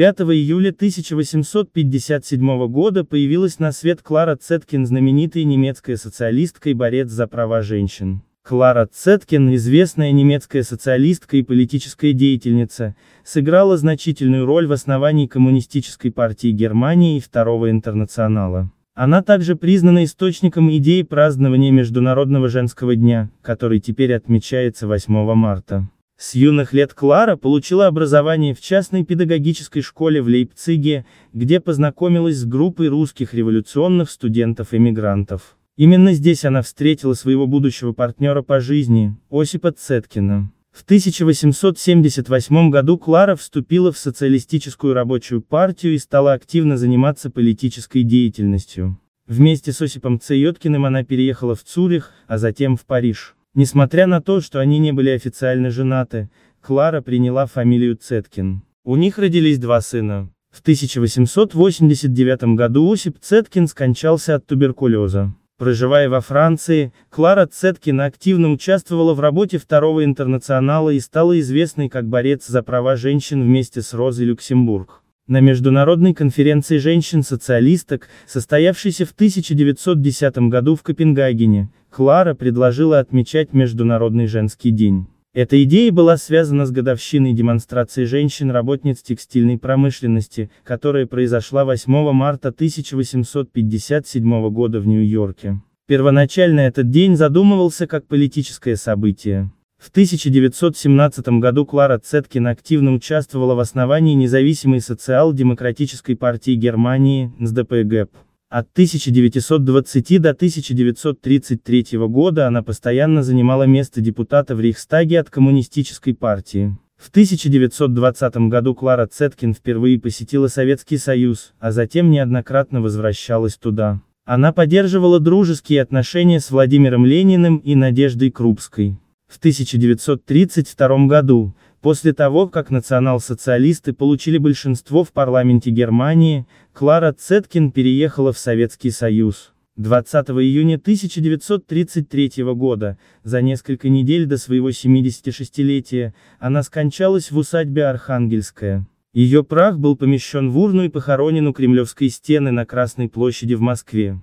5 июля 1857 года появилась на свет Клара Цеткин знаменитая немецкая социалистка и борец за права женщин. Клара Цеткин, известная немецкая социалистка и политическая деятельница, сыграла значительную роль в основании Коммунистической партии Германии и Второго интернационала. Она также признана источником идеи празднования Международного женского дня, который теперь отмечается 8 марта. С юных лет Клара получила образование в частной педагогической школе в Лейпциге, где познакомилась с группой русских революционных студентов-эмигрантов. Именно здесь она встретила своего будущего партнера по жизни, Осипа Цеткина. В 1878 году Клара вступила в социалистическую рабочую партию и стала активно заниматься политической деятельностью. Вместе с Осипом Цеёткиным она переехала в Цюрих, а затем в Париж. Несмотря на то, что они не были официально женаты, Клара приняла фамилию Цеткин. У них родились два сына. В 1889 году Осип Цеткин скончался от туберкулеза. Проживая во Франции, Клара Цеткина активно участвовала в работе Второго интернационала и стала известной как борец за права женщин вместе с Розой Люксембург. На Международной конференции женщин-социалисток, состоявшейся в 1910 году в Копенгагене, Клара предложила отмечать Международный женский день. Эта идея была связана с годовщиной демонстрации женщин-работниц текстильной промышленности, которая произошла 8 марта 1857 года в Нью-Йорке. Первоначально этот день задумывался как политическое событие. В 1917 году Клара Цеткин активно участвовала в основании независимой социал-демократической партии Германии, НСДПГЭП. От 1920 до 1933 года она постоянно занимала место депутата в Рейхстаге от Коммунистической партии. В 1920 году Клара Цеткин впервые посетила Советский Союз, а затем неоднократно возвращалась туда. Она поддерживала дружеские отношения с Владимиром Лениным и Надеждой Крупской. В 1932 году, После того, как национал-социалисты получили большинство в парламенте Германии, Клара Цеткин переехала в Советский Союз. 20 июня 1933 года, за несколько недель до своего 76-летия, она скончалась в усадьбе Архангельская. Ее прах был помещен в урну и похоронен у Кремлевской стены на Красной площади в Москве.